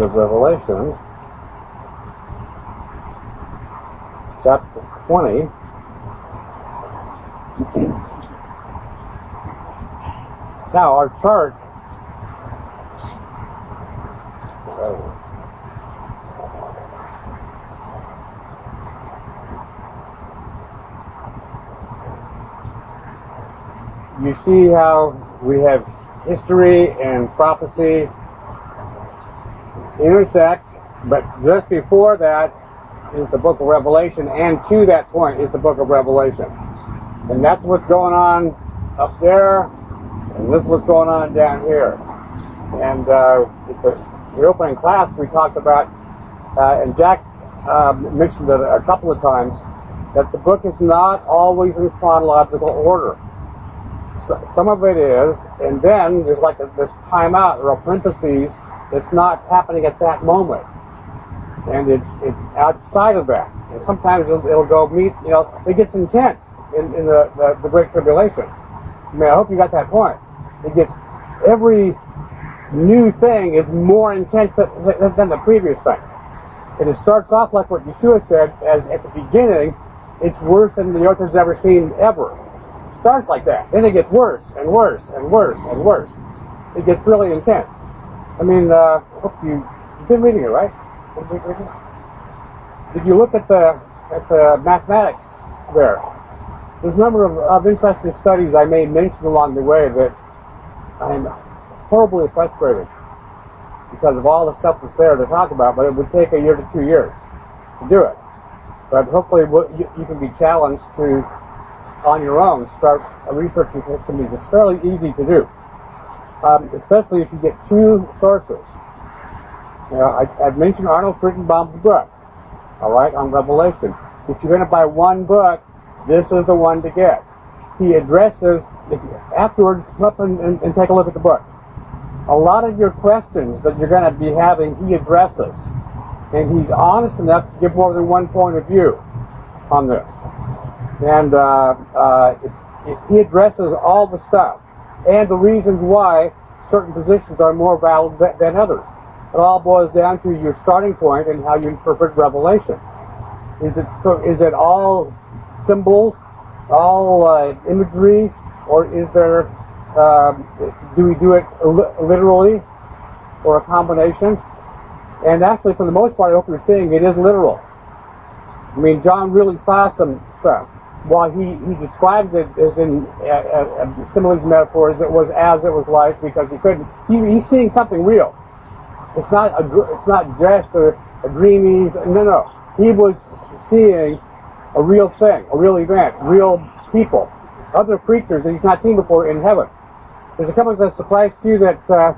of Revelation, chapter 20. now, our chart. You see how we have history and prophecy intersect, but just before that is the book of Revelation, and to that point is the book of Revelation. And that's what's going on up there, and this is what's going on down here. And uh, the, the opening class we talked about, uh, and Jack uh, mentioned it a couple of times, that the book is not always in chronological order. So, some of it is, and then there's like a, this timeout or a parentheses that's not happening at that moment and it's it's outside of that. And sometimes it'll, it'll go meet, you know, it gets intense in, in the, the, the Great Tribulation. I mean, I hope you got that point. It gets every new thing is more intense than, than the previous thing. And it starts off like what Yeshua said, as at the beginning, it's worse than the earth has ever seen ever. It starts like that. Then it gets worse and worse and worse and worse. It gets really intense. I mean, uh, hope you, you've been reading it, right? If you look at the at the mathematics there, there's a number of, of interesting studies I made mention along the way that I'm horribly frustrated because of all the stuff that's there to talk about, but it would take a year to two years to do it. But hopefully you, you can be challenged to, on your own, start researching something that's fairly easy to do, um, especially if you get two sources. Now, I, have mentioned Arnold Fruchtenbaum's book, all right, on Revelation. If you're going to buy one book, this is the one to get. He addresses, you, afterwards, come up and, and, and take a look at the book. A lot of your questions that you're going to be having, he addresses. And he's honest enough to give more than one point of view on this. And uh, uh, it, he addresses all the stuff and the reasons why certain positions are more valid than others. It all boils down to your starting point and how you interpret Revelation. Is it is it all symbols, all uh, imagery, or is there um, do we do it literally, or a combination? And actually, for the most part, I hope you're seeing it is literal. I mean, John really saw some stuff. While he, he describes it as in uh, uh, similes metaphors, it was as it was like because he couldn't. He, he's seeing something real. It's not a, it's not just a, a dreamy. No, no. He was seeing a real thing, a real event, real people, other creatures that he's not seen before in heaven. There's a couple that surprise to you that uh,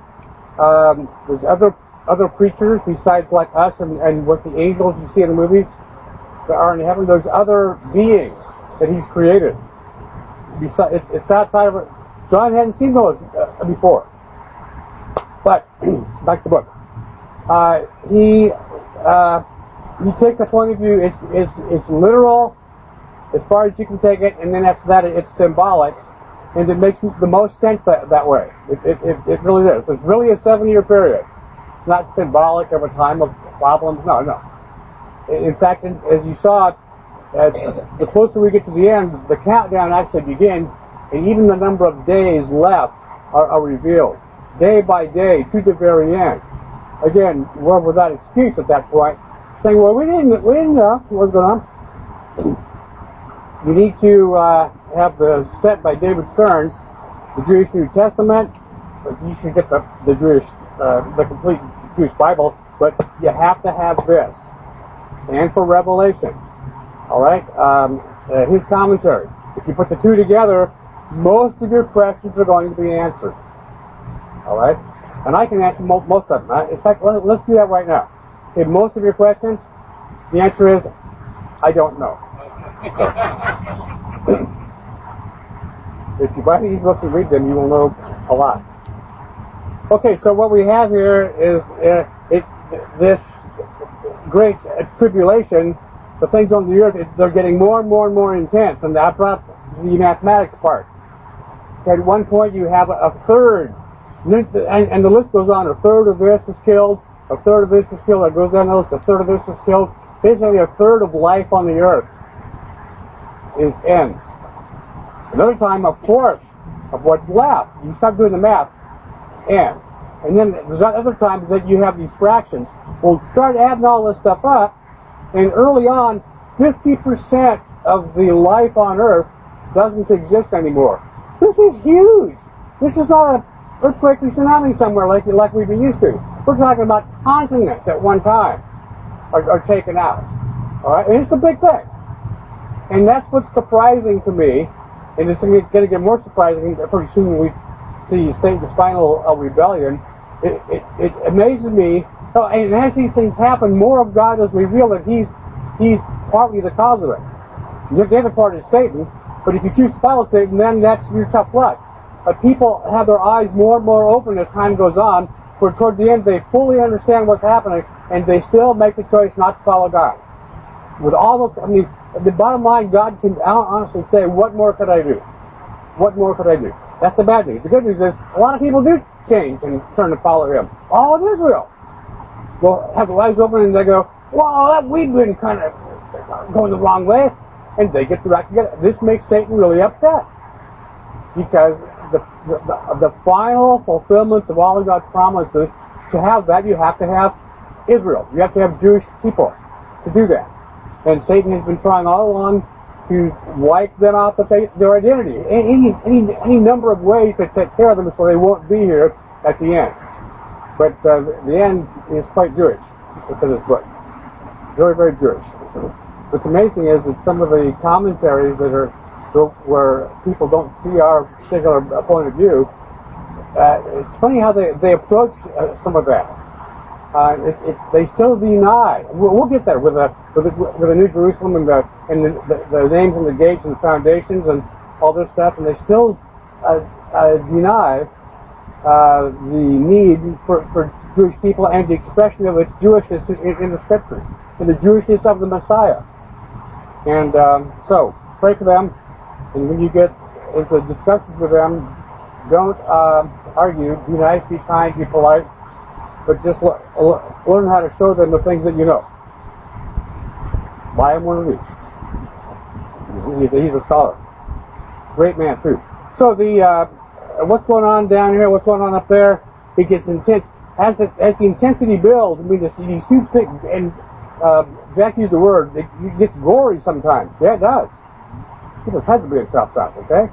um, there's other other creatures besides like us and, and what the angels you see in the movies that are in heaven. There's other beings that he's created. It's, it's outside of it. John hadn't seen those uh, before. But back to the book uh, he uh, he the point of view. It's it's it's literal as far as you can take it, and then after that, it's symbolic, and it makes the most sense that that way. It it, it, it really is. It's really a seven-year period. It's not symbolic of a time of problems. No, no. In fact, as you saw, as the closer we get to the end, the countdown actually begins, and even the number of days left are, are revealed, day by day to the very end again, we're without excuse at that point, saying, well, we didn't, we didn't know what was going on. You need to uh, have the set by David Stern, the Jewish New Testament. You should get the, the Jewish, uh, the complete Jewish Bible, but you have to have this. And for Revelation, all right, um, uh, his commentary. If you put the two together, most of your questions are going to be answered. All right. And I can answer most, most of them. In fact, let, us do that right now. Okay, most of your questions, the answer is, I don't know. if you buy these books and read them, you will know a lot. Okay, so what we have here is uh, it, this great tribulation. The things on the earth, it, they're getting more and more and more intense. And I brought the mathematics part. At one point, you have a, a third and, and, the list goes on. A third of this is killed. A third of this is killed. It goes down the list. A third of this is killed. Basically, a third of life on the earth is ends. Another time, a fourth of what's left. You start doing the math. Ends. And then there's other times that you have these fractions. Well, start adding all this stuff up, and early on, 50% of the life on Earth doesn't exist anymore. This is huge. This is not an earthquake or tsunami somewhere like like we've been used to. We're talking about continents at one time are, are taken out. All right, and it's a big thing. And that's what's surprising to me, and it's going to get more surprising pretty soon when we see Satan's final uh, rebellion. It, it, it amazes me, oh, and as these things happen, more of God is revealed that He's He's partly the cause of it. The other part is Satan, but if you choose to follow Satan, then that's your tough luck. But people have their eyes more and more open as time goes on, where toward the end they fully understand what's happening, and they still make the choice not to follow God. With all those, I mean, the bottom line, God can honestly say, what more could I do? What more could I do? That's the bad news. The good news is, a lot of people do change and turn to follow Him. All of Israel will have their eyes open and they go, well, we've been kind of going the wrong way, and they get the right together. This makes Satan really upset because the, the, the final fulfillments of all of God's promises, to have that, you have to have Israel. You have to have Jewish people to do that. And Satan has been trying all along to wipe them out of their identity. Any, any, any number of ways to take care of them so they won't be here at the end. But uh, the end is quite Jewish for this book. Very, very Jewish. What's amazing is that some of the commentaries that are where people don't see our particular point of view, uh, it's funny how they, they approach uh, some of that. Uh, it, it, they still deny. We'll, we'll get there with the, with the, with the New Jerusalem and the and the, the, the, names and the gates and the foundations and all this stuff, and they still uh, uh, deny uh, the need for, for Jewish people and the expression of its Jewishness in, in the scriptures and the Jewishness of the Messiah. And um, so, pray for them. And when you get into discussions with them, don't uh, argue. Be nice, be kind, be polite, but just learn how to show them the things that you know. Buy him one of these. He's, he's, a scholar. Great man, too. So the uh, what's going on down here, what's going on up there, it gets intense. As the, as the intensity builds, I mean, these huge things, and uh, Jack used the word, it, it gets gory sometimes. Yeah, it does people's heads are being chopped off, okay?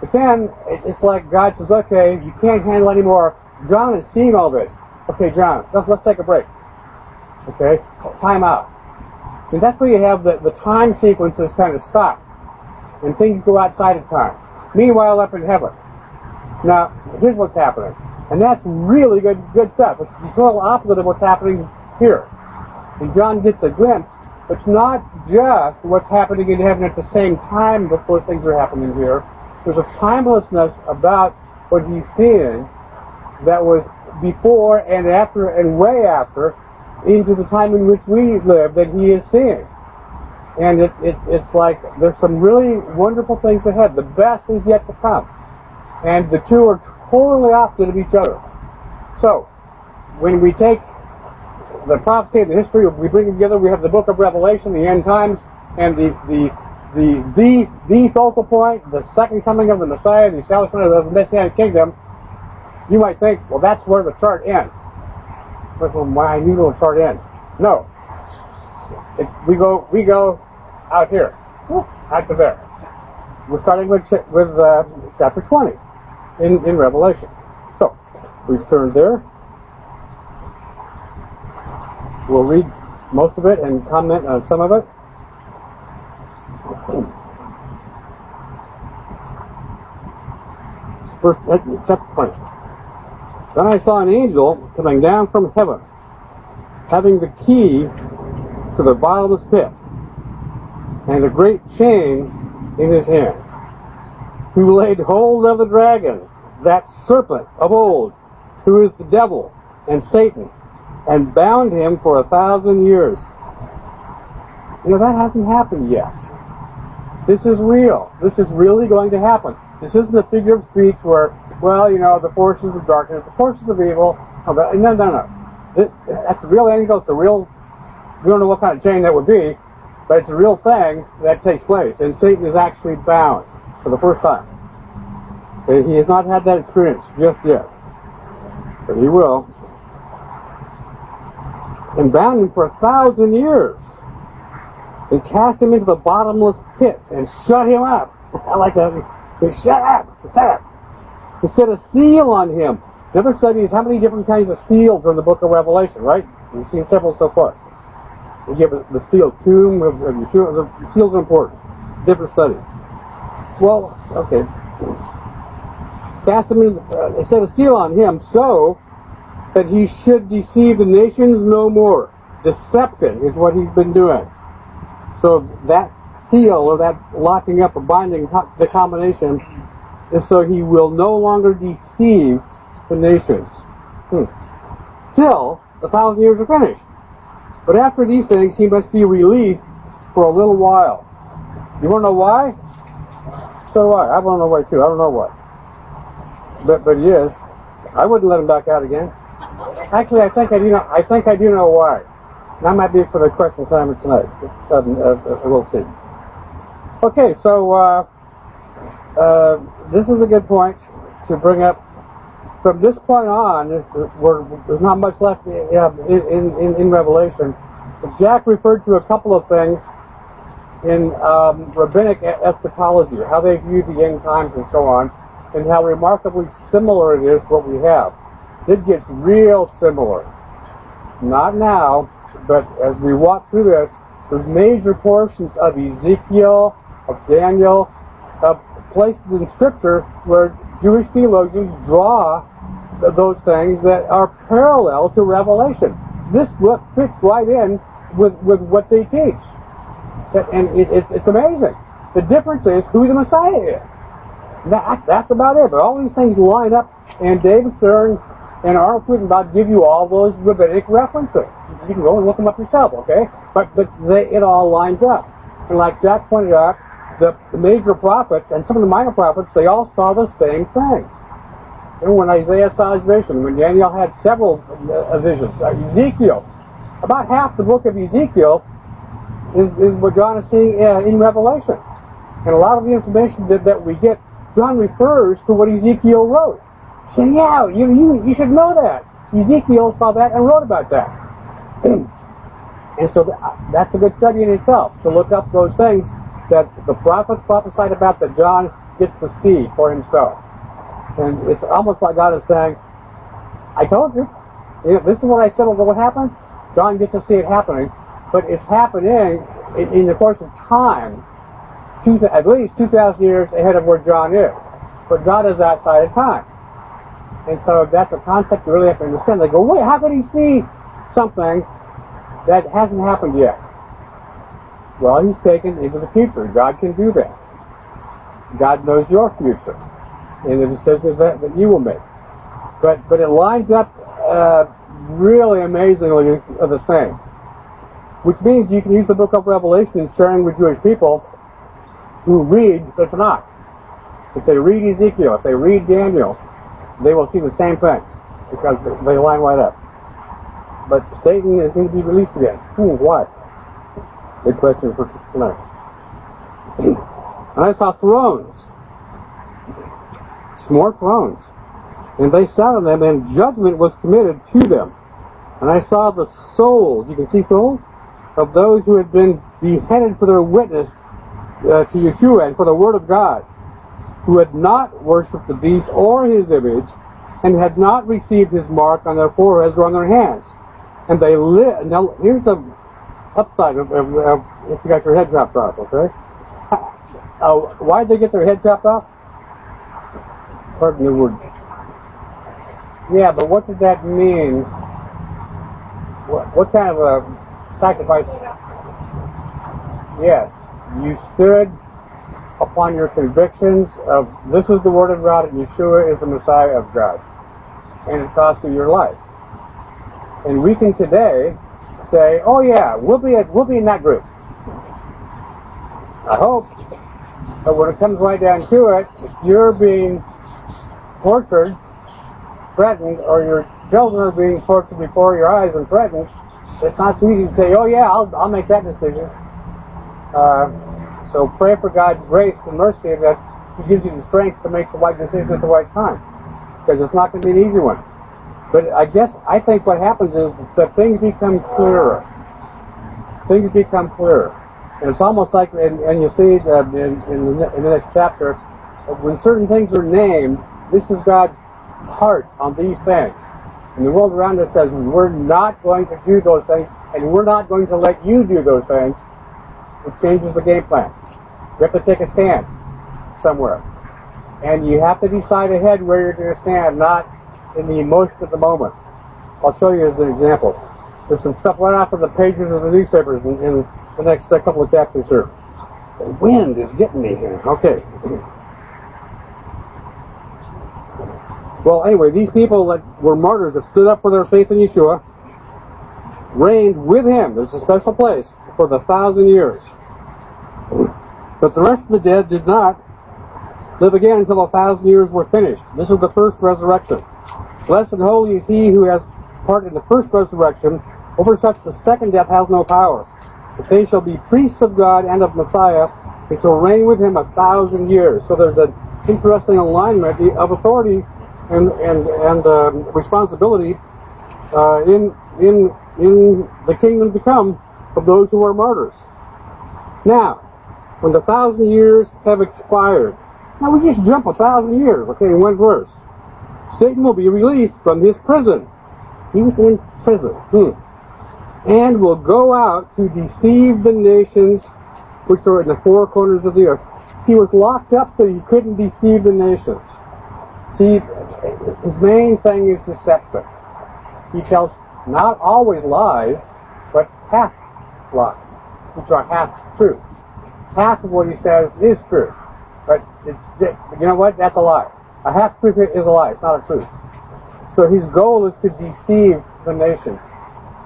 But then it's like God says, okay, you can't handle anymore. John is seeing all this. Okay, John, let's, let's take a break. Okay? Time out. And that's where you have the, the time sequences kind of stop. And things go outside of time. Meanwhile, up in heaven. Now, here's what's happening. And that's really good good stuff. It's the total opposite of what's happening here. And John gets a glimpse it's not just what's happening in heaven at the same time before things are happening here. There's a timelessness about what he's seeing that was before and after and way after into the time in which we live that he is seeing. And it, it, it's like there's some really wonderful things ahead. The best is yet to come. And the two are totally opposite of each other. So, when we take the prophecy and the history we bring together. We have the book of Revelation, the end times, and the the the the the focal point, the second coming of the Messiah, the establishment of the Messianic kingdom. You might think, well, that's where the chart ends. But well, knew the chart ends. No, it, we go we go out here, out to there. We're starting with with uh, chapter 20 in in Revelation. So we've turned there. We'll read most of it and comment on some of it. First, chapter 20. Then I saw an angel coming down from heaven, having the key to the bottomless pit, and a great chain in his hand, who laid hold of the dragon, that serpent of old, who is the devil and Satan, and bound him for a thousand years. You know, that hasn't happened yet. This is real. This is really going to happen. This isn't a figure of speech where, well, you know, the forces of darkness, the forces of evil. No, no, no. that's a real angel. It's a real. We don't know what kind of chain that would be, but it's a real thing that takes place, and Satan is actually bound for the first time. He has not had that experience just yet, but he will. And bound him for a thousand years, and cast him into the bottomless pit, and shut him up. I like that. Shut up! Shut up! He set a seal on him Another study is how many different kinds of seals are in the book of Revelation, right? We've seen several so far. We give the seal tomb of, of Yeshua. The seals are important. Different study. Well, okay. Cast him in, uh, set a seal on him so that he should deceive the nations no more. Deception is what he's been doing. So that seal or that locking up or binding the combination is so he will no longer deceive the nations. Hmm. Till the thousand years are finished. But after these things, he must be released for a little while. You want to know why? So why? I want to know why too. I don't know why. But but he is. I wouldn't let him back out again. Actually, I think I do know. I think I do know why. That might be for the question time tonight. Uh, uh, we'll see. Okay, so uh, uh, this is a good point to bring up from this point on, there's not much left in, in, in Revelation. Jack referred to a couple of things in um, rabbinic eschatology, how they view the end times and so on, and how remarkably similar it is what we have. It gets real similar. Not now, but as we walk through this, there's major portions of Ezekiel, of Daniel, of places in Scripture where Jewish theologians draw those things that are parallel to Revelation. This book fits right in with, with what they teach. And it, it, it's amazing. The difference is who the Messiah is. That, that's about it. But all these things line up, and David Stern and Arnold Fruchtenbaum give you all those rabbinic references. You can go and look them up yourself, okay? But but they, it all lines up. And like Jack pointed out, the, the major prophets and some of the minor prophets, they all saw the same thing when Isaiah saw his vision, when Daniel had several uh, visions, uh, Ezekiel, about half the book of Ezekiel is, is what John is seeing uh, in Revelation. And a lot of the information that, that we get, John refers to what Ezekiel wrote. Saying, yeah, you, you, you should know that. Ezekiel saw that and wrote about that. and so uh, that's a good study in itself, to look up those things that the prophets prophesied about that John gets to see for himself. And it's almost like God is saying, I told you. This is what I said will happen. John gets to see it happening. But it's happening in, in the course of time, two, at least 2,000 years ahead of where John is. But God is outside of time. And so that's a concept you really have to understand. They go, wait, how could he see something that hasn't happened yet? Well, he's taken into the future. God can do that. God knows your future and the decisions that, that you will make. But but it lines up uh, really amazingly the same, which means you can use the book of Revelation in sharing with Jewish people who read the Tanakh. If they read Ezekiel, if they read Daniel, they will see the same things because they line right up. But Satan is going to be released again. Hmm, why? Big question for tonight. And I saw thrones more thrones. And they sat on them, and judgment was committed to them. And I saw the souls, you can see souls, of those who had been beheaded for their witness uh, to Yeshua and for the Word of God, who had not worshipped the beast or his image, and had not received his mark on their foreheads or on their hands. And they lived. Now, here's the upside of, of, of, if you got your head chopped off, okay? Uh, why did they get their head chopped off? pardon the word. Yeah, but what did that mean? What, what kind of a sacrifice? Yes, you stood upon your convictions of this is the Word of God and Yeshua is the Messiah of God. And it cost you your life. And we can today say, oh yeah, we'll be, at, we'll be in that group. I hope. But when it comes right down to it, if you're being tortured, threatened, or you're children are being tortured before your eyes and threatened, it's not so easy to say, oh yeah, I'll, I'll make that decision. Uh, so pray for God's grace and mercy that He gives you the strength to make the right decision at the right time. Because it's not going to be an easy one. But I guess, I think what happens is that things become clearer. Things become clearer. And it's almost like, and, and you see in, in, the, in the next chapter, when certain things are named, this is God's heart on these things. And the world around us says, we're not going to do those things, and we're not going to let you do those things. It changes the game plan. You have to take a stand somewhere. And you have to decide ahead where you're going to stand, not in the emotion of the moment. I'll show you as an example. There's some stuff right off of the pages of the newspapers in, in the next couple of chapters here. The wind is getting me here. Okay. Well, anyway, these people that were martyrs that stood up for their faith in Yeshua reigned with him. There's a special place for the thousand years. But the rest of the dead did not live again until a thousand years were finished. This is the first resurrection. Blessed and holy is he who has part in the first resurrection. Over such the second death has no power. But they shall be priests of God and of Messiah, and shall reign with him a thousand years. So there's an interesting alignment of authority and and and um, responsibility uh, in in in the kingdom to come of those who are martyrs. Now, when the thousand years have expired, now we just jump a thousand years, okay, in one verse. Satan will be released from his prison. He was in prison. Hmm. And will go out to deceive the nations which are in the four corners of the earth. He was locked up so he couldn't deceive the nations. See, his main thing is deception. He tells not always lies, but half lies, which are half truths. Half of what he says is true, but you know what? That's a lie. A half truth is a lie. It's not a truth. So his goal is to deceive the nations.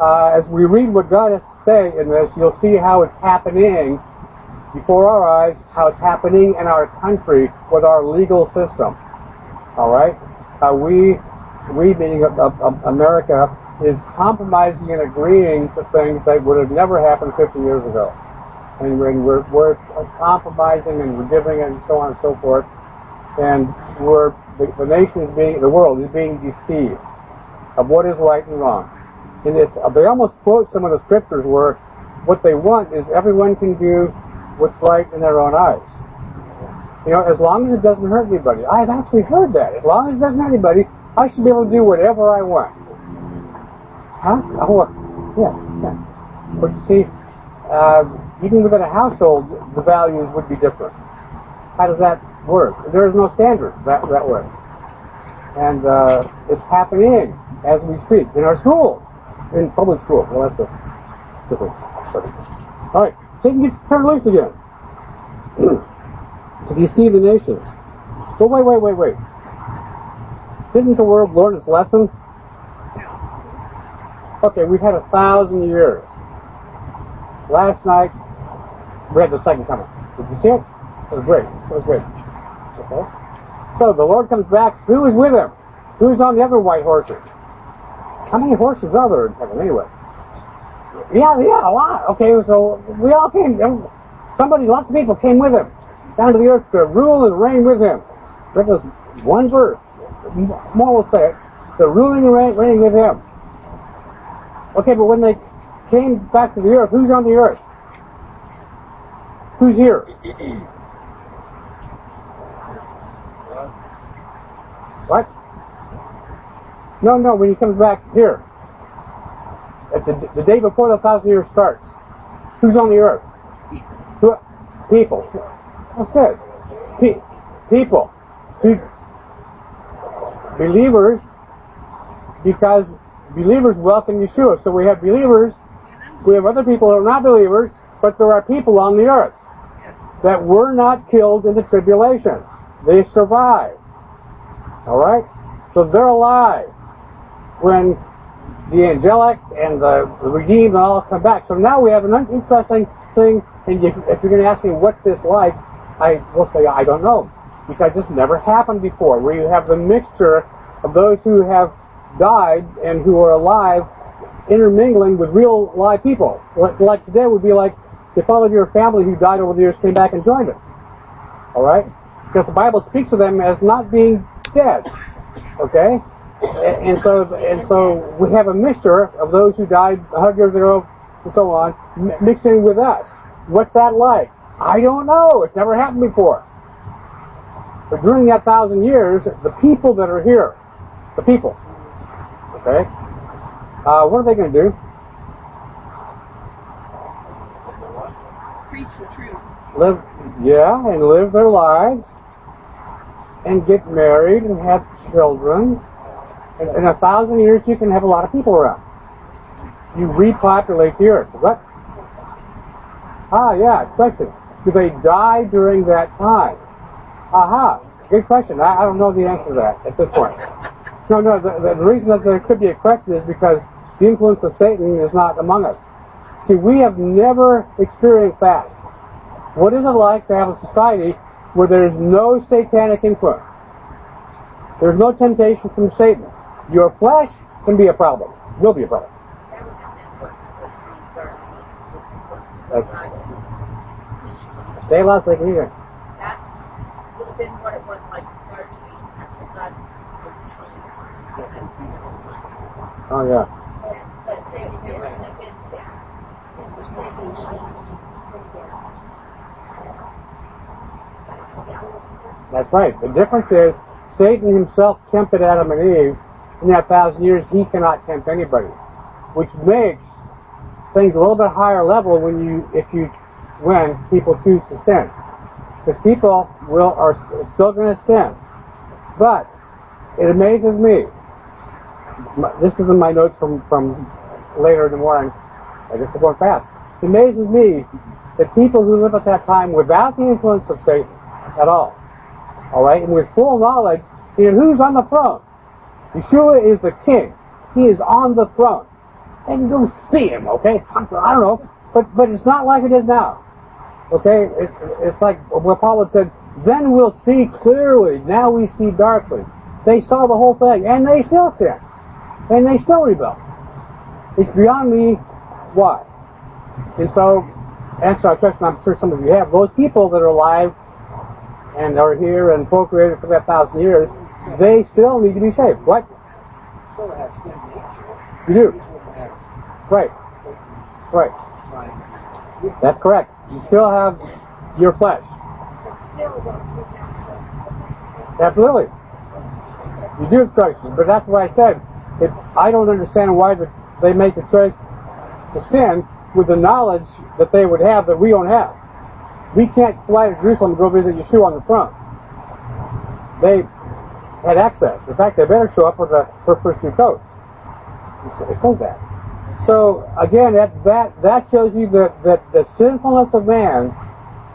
Uh, as we read what God has to say in this, you'll see how it's happening before our eyes, how it's happening in our country with our legal system. All right, how we, we being uh, uh, um, America, is compromising and agreeing to things that would have never happened 50 years ago. And we're, we're compromising and and so on and so forth. And we're, the, the nation is being, the world is being deceived of what is right and wrong. And it's, they almost quote some of the scriptures where what they want is everyone can do what's right in their own eyes. You know, as long as it doesn't hurt anybody. I've actually heard that. As long as it doesn't hurt anybody, I should be able to do whatever I want. Huh? Oh, yeah, yeah. But you see, uh, even within a household, the values would be different. How does that work? There is no standard that, that way. And uh, it's happening as we speak in our schools, in public schools. Well, that's a different subject. All right, Satan gets turned loose again. to deceive the nations. But wait, wait, wait, wait. Didn't the world learn its lesson? Okay, we've had a thousand years. Last night, we had the second coming. Did you see it? It was great. It was great. Okay? So the Lord comes back. Who is with him? Who's on the other white horses? How many horses are there in heaven anyway? Yeah, yeah, a lot. Okay, so we all came. Somebody, lots of people came with him down to the earth to rule and reign with him. That was one verse. More will say. The ruling and reigning with him. Okay, but when they came back to the earth, who's on the earth? Who's here? what? No, no, when he comes back here. At the, the day before the thousand years starts. Who's on the earth? Who, people. What's that? Pe- people. Pe- believers, because believers welcome Yeshua. So we have believers, we have other people who are not believers, but there are people on the earth that were not killed in the tribulation. They survived. Alright? So they're alive when the angelic and the redeemed all come back. So now we have an interesting thing, and if, if you're going to ask me what's this like, I will say I don't know because this never happened before, where you have the mixture of those who have died and who are alive intermingling with real live people. Like today would be like if all of your family who died over the years came back and joined us. All right? Because the Bible speaks of them as not being dead. Okay? And so, and so we have a mixture of those who died 100 years ago and so on, mixed in with us. What's that like? I don't know. It's never happened before. But during that thousand years, the people that are here, the people, okay, uh, what are they going to do? Preach the truth. Live, yeah, and live their lives, and get married and have children. In, in a thousand years, you can have a lot of people around. You repopulate the earth. What? Ah, yeah, question. Do they die during that time? Aha, good question. I, I don't know the answer to that at this point. No, no, the, the reason that there could be a question is because the influence of Satan is not among us. See, we have never experienced that. What is it like to have a society where there's no satanic influence? There's no temptation from Satan. Your flesh can be a problem. Will be a problem. That's, it was like God Oh yeah. But they, they wouldn't have been there. That's right. The difference is Satan himself tempted Adam and Eve. In that thousand years, he cannot tempt anybody, which makes things a little bit higher level when you, if you, when people choose to sin, because people will are still going to sin. But it amazes me. This is in my notes from from later in the morning. I I'm going fast. It amazes me that people who live at that time without the influence of Satan at all, all right, and with full knowledge, and who's on the throne? Yeshua is the king. He is on the throne. They can go see him, okay? I don't know, but but it's not like it is now. Okay, it, it's like what Paul had said. Then we'll see clearly. Now we see darkly. They saw the whole thing, and they still sin, and they still rebel. It's beyond me why. And so, answer our question. I'm sure some of you have. Those people that are alive and are here and procreated for that thousand years, they still need to be saved. What? You do. Right. Right. That's correct. You still have your flesh. Absolutely. You do choices, but that's what I said. I don't understand why the, they make the choice to sin with the knowledge that they would have that we don't have. We can't fly to Jerusalem to go visit Yeshua on the throne. They had access. In fact, they better show up with a first new coat. It says that. So again, that that that shows you that that the sinfulness of man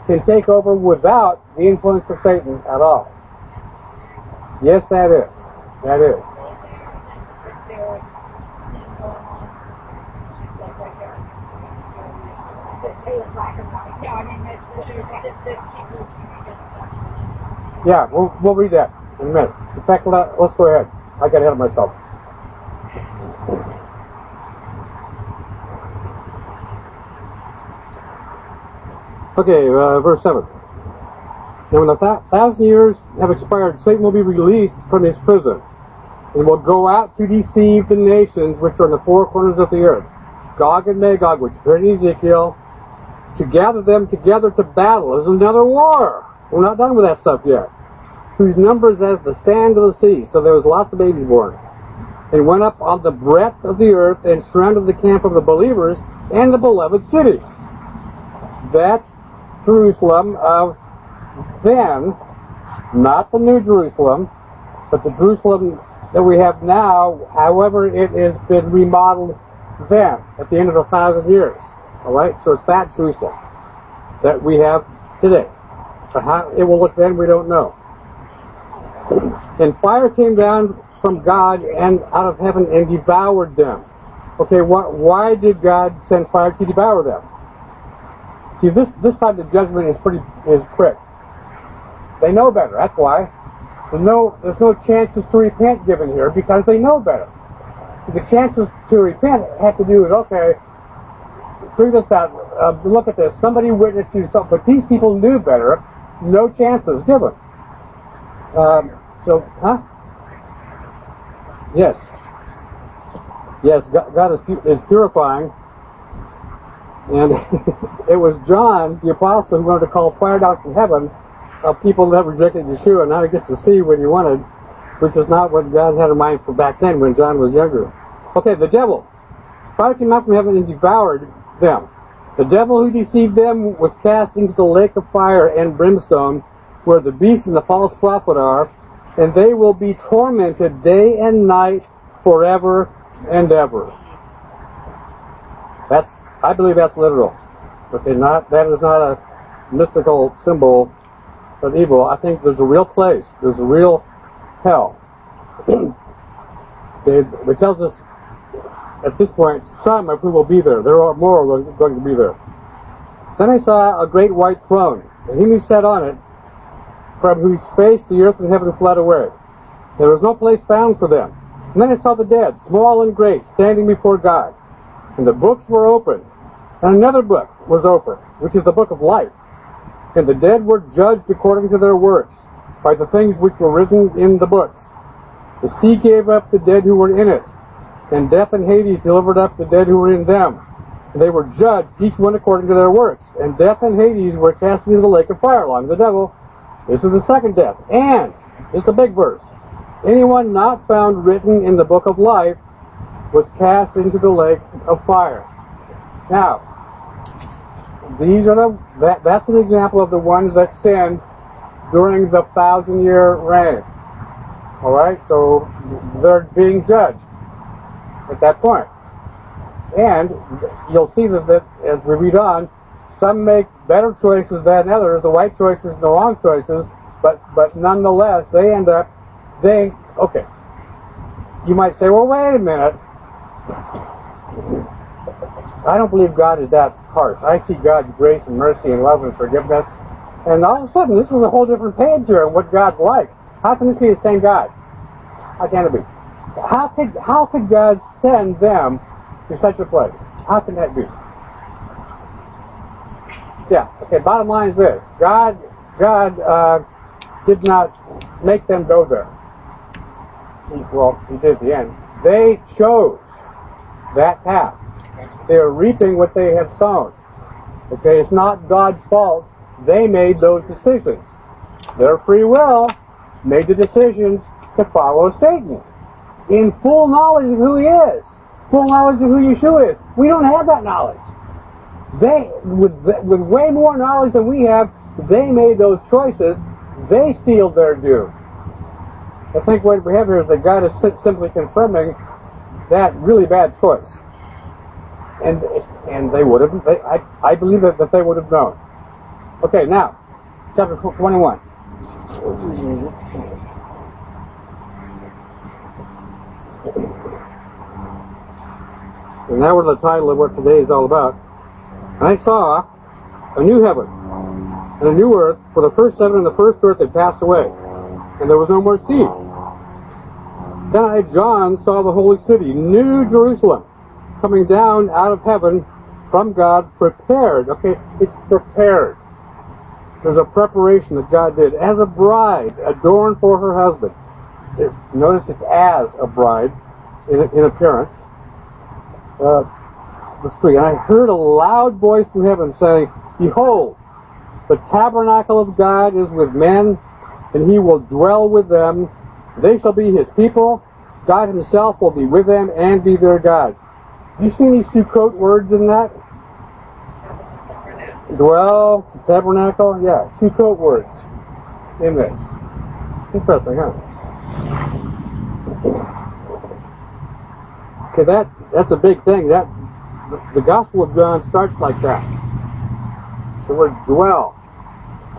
can take over without the influence of Satan at all. Yes, that is. That is. Yeah, we'll we'll read that in a minute. In fact, let, let's go ahead. I got ahead of myself. Okay, uh, verse 7. Now when the th- thousand years have expired, Satan will be released from his prison and will go out to deceive the nations which are in the four corners of the earth, Gog and Magog, which appeared in Ezekiel, to gather them together to battle. There's another war. We're not done with that stuff yet. Whose numbers as the sand of the sea. So there was lots of babies born. And went up on the breadth of the earth and surrounded the camp of the believers and the beloved city. That Jerusalem of then, not the New Jerusalem, but the Jerusalem that we have now, however it has been remodeled then, at the end of a thousand years. Alright? So it's that Jerusalem that we have today. But how it will look then, we don't know. And fire came down from God and out of heaven and devoured them. Okay, wh- why did God send fire to devour them? See, this this time the judgment is pretty is quick. They know better. That's why. There's no there's no chances to repent given here because they know better. So the chances to repent have to do with, okay, figure this out, uh, look at this, somebody witnessed you something, but these people knew better, no chances given. Um, so, huh? Yes. Yes, God, is, is purifying. And it was John, the apostle, who wanted to call fire down from heaven of people that rejected Yeshua, and now he gets to see what he wanted, which is not what God had in mind for back then when John was younger. Okay, the devil. Fire came out from heaven and devoured them. The devil who deceived them was cast into the lake of fire and brimstone, where the beast and the false prophet are, and they will be tormented day and night forever and ever. That's, I believe that's literal. Okay, not, that is not a mystical symbol of evil. I think there's a real place. There's a real hell. it, tells us at this point some of who will be there. There are more going to be there. Then I saw a great white throne, and he who sat on it, from whose face the earth and heaven fled away. There was no place found for them. And then I saw the dead, small and great, standing before God. And the books were opened. And another book was opened, which is the book of life. And the dead were judged according to their works, by the things which were written in the books. The sea gave up the dead who were in it, and death and Hades delivered up the dead who were in them. And they were judged, each one according to their works. And death and Hades were cast into the lake of fire along the devil. This is the second death. And, is a big verse, anyone not found written in the book of life was cast into the lake of fire. Now, these are the, that, that's an example of the ones that sinned during the thousand year reign. Alright, so they're being judged at that point. And you'll see that, that as we read on, some make better choices than others, the right choices and the wrong choices, but, but nonetheless, they end up, they, okay. You might say, well, wait a minute. I don't believe God is that harsh. I see God's grace and mercy and love and forgiveness. And all of a sudden, this is a whole different page here on what God's like. How can this be the same God? How can it be? How could, how could God send them to such a place? How can that be? Yeah. Okay. Bottom line is this: God, God uh, did not make them go there. He, well, He did at the end. They chose that path. They are reaping what they have sown. Okay, it's not God's fault. They made those decisions. Their free will made the decisions to follow Satan in full knowledge of who he is, full knowledge of who Yeshua is. We don't have that knowledge. They, with, with way more knowledge than we have, they made those choices. They sealed their doom. I think what we have here is that God is simply confirming that really bad choice. And and they would have, they, I, I believe that, that they would have known. Okay, now, chapter 21. And that we're the title of what today is all about. I saw a new heaven and a new earth, for the first heaven and the first earth had passed away, and there was no more sea. Then I, John, saw the holy city, New Jerusalem, coming down out of heaven from God, prepared. Okay, it's prepared. There's a preparation that God did as a bride, adorned for her husband. It, notice it's as a bride in, in appearance. Uh, verse 3. And I heard a loud voice from heaven saying, Behold, the tabernacle of God is with men, and he will dwell with them. They shall be his people. God himself will be with them and be their God. You see these two quote words in that? Dwell, tabernacle, yeah, two quote words in this. Interesting, huh? Okay, that that's a big thing. That the, Gospel of John starts like that. The word dwell,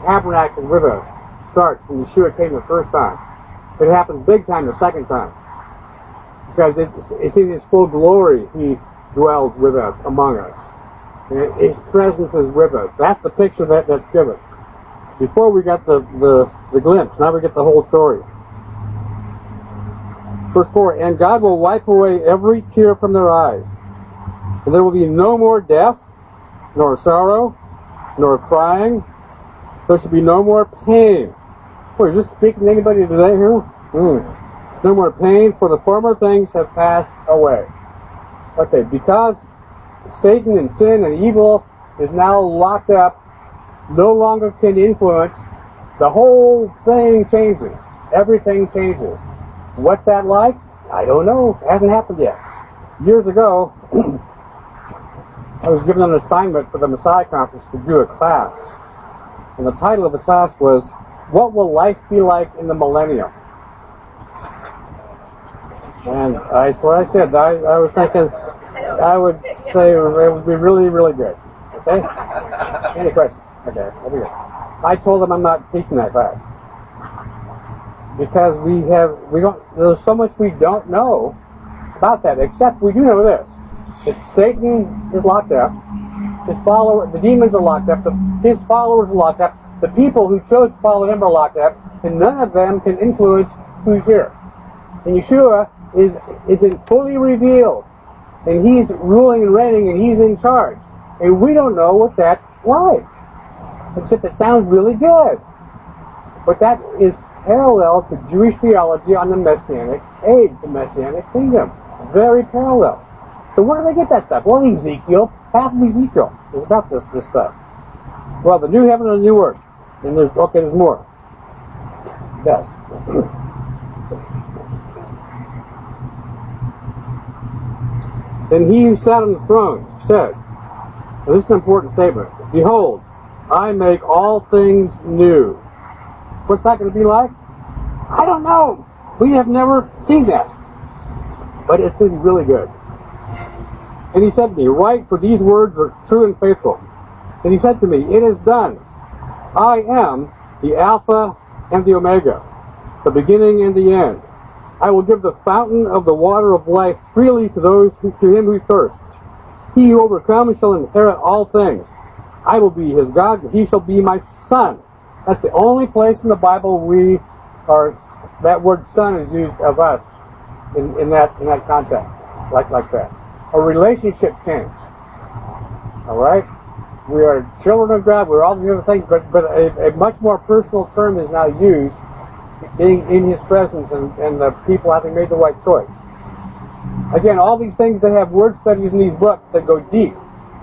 tabernacle with us, starts when Yeshua came the first time. It happens big time the second time. Because it's, it's in His full glory He dwells with us, among us. And His presence is with us. That's the picture that, that's given. Before we got the, the, the glimpse, now we get the whole story. Verse 4, And God will wipe away every tear from their eyes. And there will be no more death, nor sorrow, nor crying. There should be no more pain. Boy, is this speaking to anybody today here? Mm. No more pain, for the former things have passed away. Okay, because Satan and sin and evil is now locked up, no longer can influence, the whole thing changes. Everything changes. What's that like? I don't know. It hasn't happened yet. Years ago, I was given an assignment for the Messiah Conference to do a class. And the title of the class was, What Will Life Be Like in the Millennium? And that's what I said. I, I was thinking, I would say it would be really, really good. Okay? Any questions? Okay, good. I told them I'm not teaching that class. Because we have, we don't, there's so much we don't know about that, except we do know this. That Satan is locked up, his follower, the demons are locked up, the, his followers are locked up, the people who chose to follow him are locked up, and none of them can influence who's here. And Yeshua is, is fully revealed, and he's ruling and reigning, and he's in charge. And we don't know what that's like. Except it sounds really good. But that is parallel to Jewish theology on the Messianic age, the Messianic kingdom. Very parallel. So where do they get that stuff? Well, Ezekiel, half of Ezekiel is about this, this stuff. Well, the new heaven and the new earth. And there's, okay, there's more. Yes. Then he who sat on the throne said, and this is an important statement, Behold, I make all things new. What's that going to be like? I don't know. We have never seen that. But it's going to be really good. And he said to me, Write, for these words are true and faithful. And he said to me, It is done. I am the Alpha and the Omega, the beginning and the end. I will give the fountain of the water of life freely to those who, to him who thirsts. He who overcomes shall inherit all things. I will be his God, and he shall be my son. That's the only place in the Bible we are that word son is used of us in, in that in that context. Like like that. A relationship change. Alright? We are children of God, we're all the other things, but but a, a much more personal term is now used being in his presence and, and the people having made the right choice. Again, all these things that have word studies in these books that go deep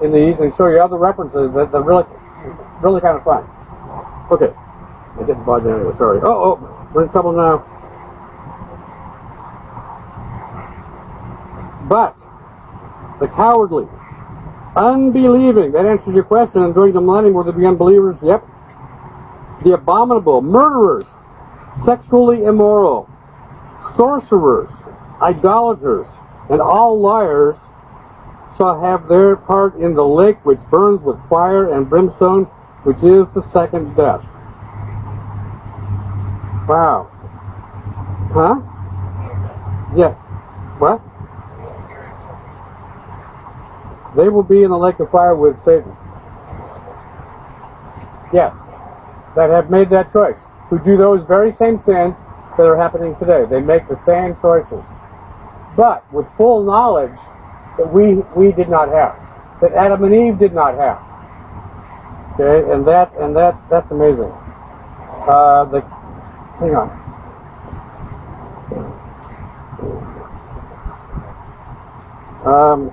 in these and show you other references that are really, really kind of fun. Okay. I didn't bug anyway, sorry. Oh, oh, we're in trouble now. But, the cowardly, unbelieving, that answers your question, and during the millennium will there be unbelievers? Yep. The abominable, murderers, sexually immoral, sorcerers, idolaters, and all liars shall have their part in the lake which burns with fire and brimstone, which is the second death. Wow. Huh? Yeah. What? They will be in the lake of fire with Satan. Yes. That have made that choice who do those very same sins that are happening today. They make the same choices. But with full knowledge that we, we did not have, that Adam and Eve did not have. Okay, and that, and that, that's amazing. Uh, the, hang on. Um,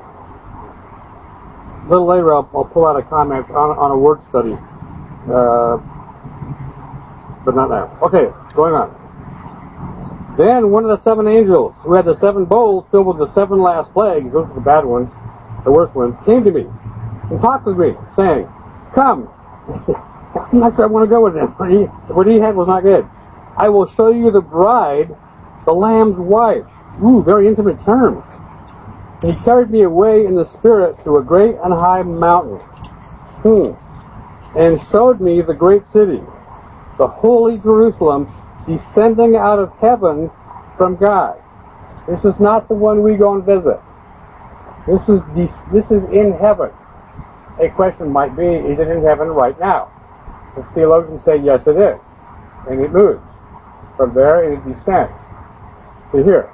little later, I'll, I'll pull out a comment on, on a word study. Uh, but not now. Okay, going on. Then one of the seven angels, who had the seven bowls filled with the seven last plagues, those are the bad ones, the worst ones, came to me and talked with me, saying, Come. I'm not sure I want to go with him. What he, what he had was not good. I will show you the bride, the Lamb's wife. Ooh, very intimate terms. He carried me away in the spirit to a great and high mountain. Hmm. And showed me the great city, the holy Jerusalem descending out of heaven from God. This is not the one we go and visit. This is this is in heaven. A question might be, is it in heaven right now? The theologians say yes it is. And it moves. From there and it descends to here.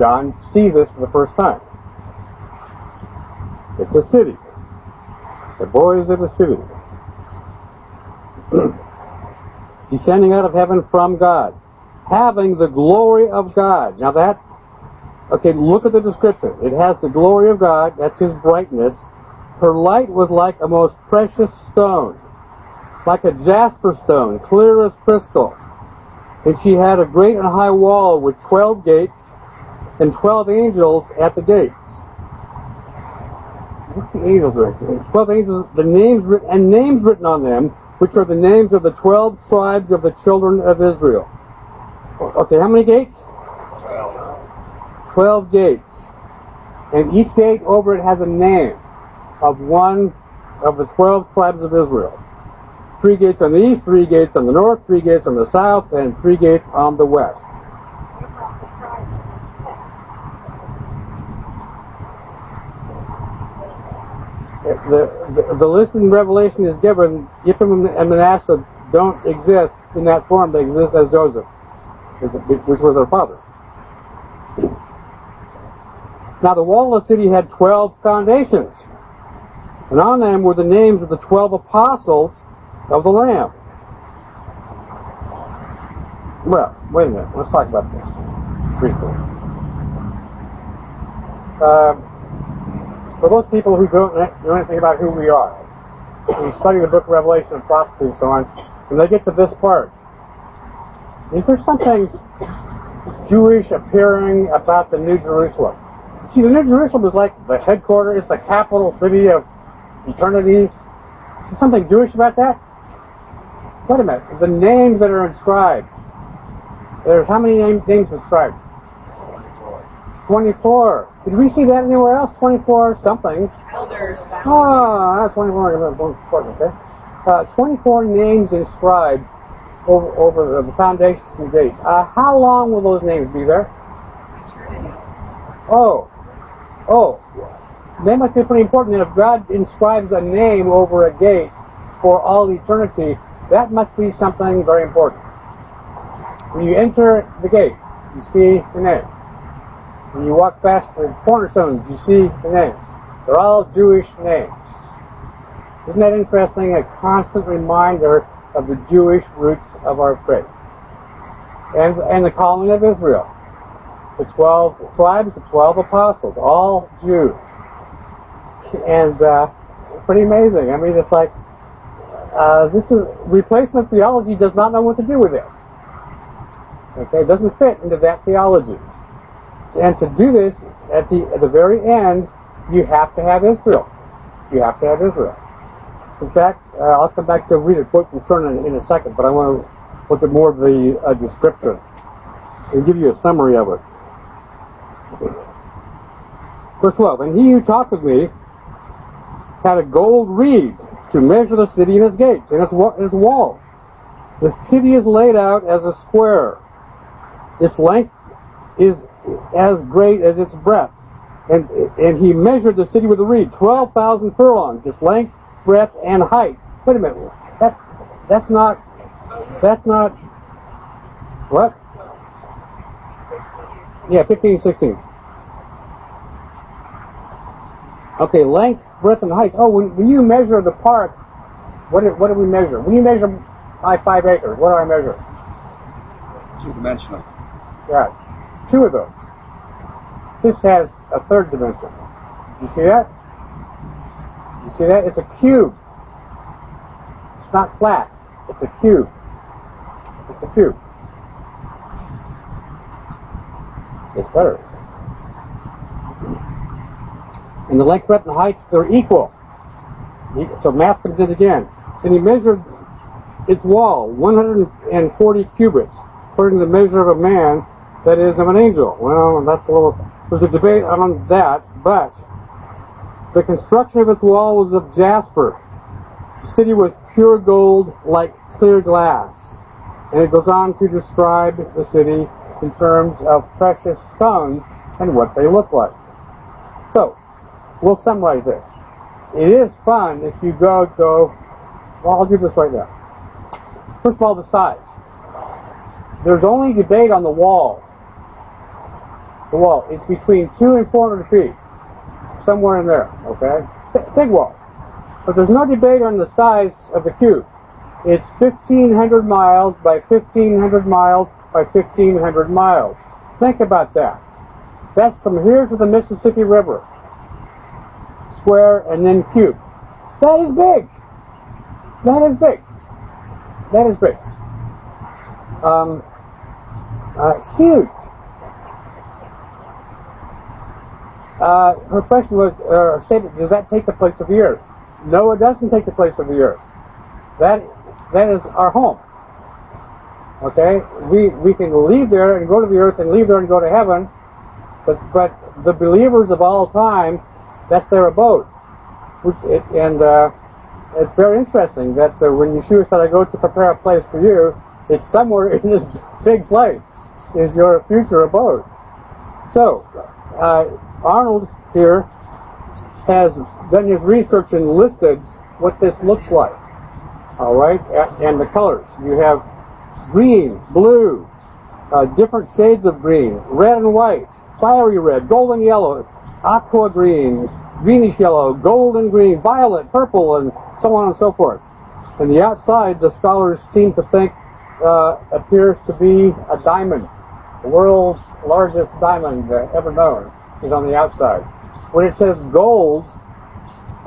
John sees this for the first time. It's a city. The boys of a city. Descending out of heaven from God. Having the glory of God. Now that, okay, look at the description. It has the glory of God, that's His brightness. Her light was like a most precious stone, like a jasper stone, clear as crystal. And she had a great and high wall with twelve gates and twelve angels at the gates. What's the angels are? Twelve angels, the names writ- and names written on them, which are the names of the twelve tribes of the children of Israel. Okay, how many gates? Twelve gates. And each gate over it has a name of one of the twelve tribes of Israel. Three gates on the east, three gates on the north, three gates on the south, and three gates on the west. The, the, the list in Revelation is given, Ephraim and Manasseh don't exist in that form, they exist as Joseph, which was their father. Now the wall of the city had 12 foundations, and on them were the names of the 12 apostles of the Lamb. Well, wait a minute, let's talk about this briefly. Um, for those people who don't know anything about who we are, we study the book of Revelation and prophecy and so on, when they get to this part, is there something Jewish appearing about the New Jerusalem? See, the New Jerusalem is like the headquarters, the capital city of eternity. Is there something Jewish about that? Wait a minute. The names that are inscribed. There's how many names inscribed? 24. Did we see that anywhere else? 24 something. Elders. Ah, that's 24. important, Okay. Uh, 24 names inscribed over, over the foundations and gates. Uh, how long will those names be there? Eternity. Oh, oh, they must be pretty important. And if God inscribes a name over a gate for all eternity, that must be something very important. When you enter the gate, you see the name. When you walk past the cornerstones, you see the names. They're all Jewish names. Isn't that interesting? A constant reminder of the Jewish roots of our faith. And, and the calling of Israel. The 12 tribes, the 12 apostles, all Jews. And, uh, pretty amazing. I mean, it's like, uh, this is, replacement theology does not know what to do with this. Okay, it doesn't fit into that theology. And to do this, at the, at the very end, you have to have Israel. You have to have Israel. In fact, uh, I'll come back to read a quote from Stern in, in a second, but I want to look at more of the uh, description and give you a summary of it. Verse 12, And he who talked with me had a gold reed to measure the city and its gates and its, its walls. The city is laid out as a square. Its length is as great as its breadth. And, and he measured the city with a reed, 12,000 furlongs, its length, breadth, and height. Wait a minute. That, that's not, that's not, what? Yeah, 15, 16. Okay, length, breadth, and height. Oh, when, when you measure the park, what do, what do we measure? When you measure my five acres, what do I measure? Two dimensional. Two of those. This has a third dimension. You see that? You see that? It's a cube. It's not flat. It's a cube. It's a cube. It's better. And the length, breadth, and height, they're equal. So math comes in again. And he measured its wall, 140 cubits, according to the measure of a man, that is, of an angel. Well, that's a little, there's a debate on that, but the construction of its wall was of jasper. The city was pure gold like clear glass. And it goes on to describe the city in terms of precious stones and what they look like. So, we'll summarize this. It is fun if you go, go, well, I'll do this right now. First of all, the size. There's only debate on the wall. The wall. It's between two and four hundred feet, somewhere in there. Okay, big wall. But there's no debate on the size of the cube. It's 1,500 miles by 1,500 miles by 1,500 miles. Think about that. That's from here to the Mississippi River. Square and then cube. That is big. That is big. That is big. Um, uh, huge. Uh, her question was, uh, statement, does that take the place of the earth? No, it doesn't take the place of the earth. That, that is our home. Okay? We, we can leave there and go to the earth and leave there and go to heaven, but, but the believers of all time, that's their abode. Which it, and, uh, it's very interesting that uh, when Yeshua said, I go to prepare a place for you, it's somewhere in this big place is your future abode. So, uh, Arnold here has done his research and listed what this looks like. All right, and the colors. You have green, blue, uh, different shades of green, red and white, fiery red, golden yellow, aqua green, greenish yellow, golden green, violet, purple, and so on and so forth. And the outside, the scholars seem to think uh, appears to be a diamond. The world's largest diamond ever known is on the outside. When it says gold,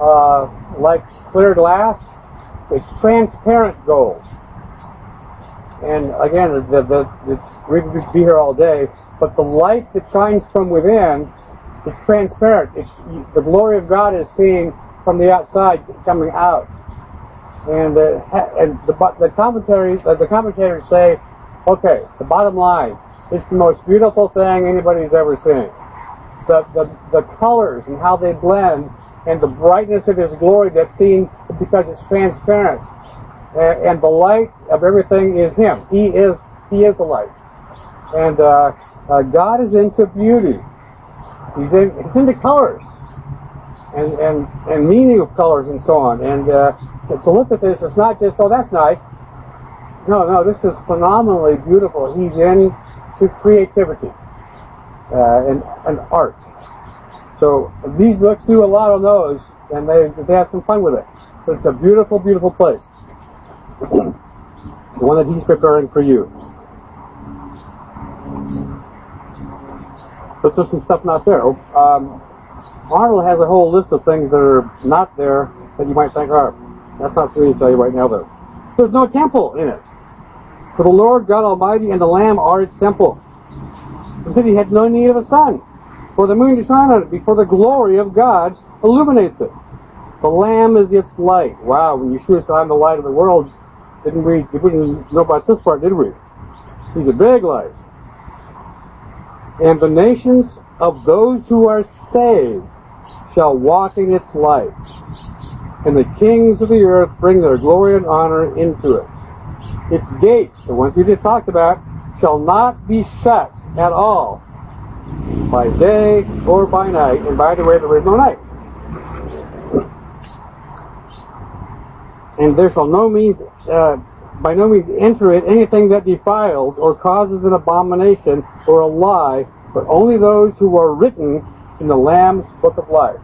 uh, like clear glass, it's transparent gold. And again, the, the, the, we could be here all day, but the light that shines from within is transparent. It's, the glory of God is seen from the outside coming out. And, uh, and the, the commentaries, uh, the commentators say, okay, the bottom line, it's the most beautiful thing anybody's ever seen. The, the, the colors and how they blend and the brightness of His glory that's seen because it's transparent. And, and the light of everything is Him. He is, He is the light. And, uh, uh, God is into beauty. He's, in, he's into colors. And, and, and meaning of colors and so on. And, uh, to, to look at this, it's not just, oh, that's nice. No, no, this is phenomenally beautiful. He's into creativity uh, and, and art. So these books do a lot on those, and they they have some fun with it. So it's a beautiful, beautiful place. the one that he's preparing for you. But there's some stuff not there. Um, Arnold has a whole list of things that are not there that you might think are. That's not for me to tell you right now, though. There's no temple in it. For the Lord God Almighty and the Lamb are its temple. The city had no need of a sun, for the moon to shine on it, before the glory of God illuminates it. The Lamb is its light. Wow, when Yeshua said, I'm the light of the world, didn't we, we didn't know about this part, did we? He's a big light. And the nations of those who are saved shall walk in its light and the kings of the earth bring their glory and honor into it. Its gates, the ones we just talked about, shall not be shut at all by day or by night. And by the way, there is no night. And there shall no means, uh, by no means enter it anything that defiles or causes an abomination or a lie, but only those who are written in the Lamb's book of life.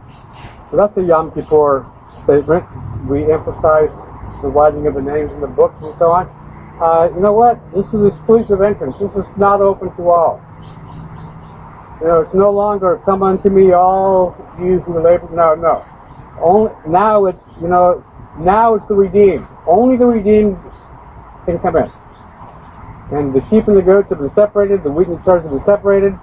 So that's the Yom Kippur statement. We emphasize the writing of the names in the books and so on. Uh, you know what? This is exclusive entrance. This is not open to all. You know, it's no longer come unto me all you who labor. No, no. Only now it's you know now it's the redeemed. Only the redeemed can come in. And the sheep and the goats have been separated. The wheat and the tares have been separated.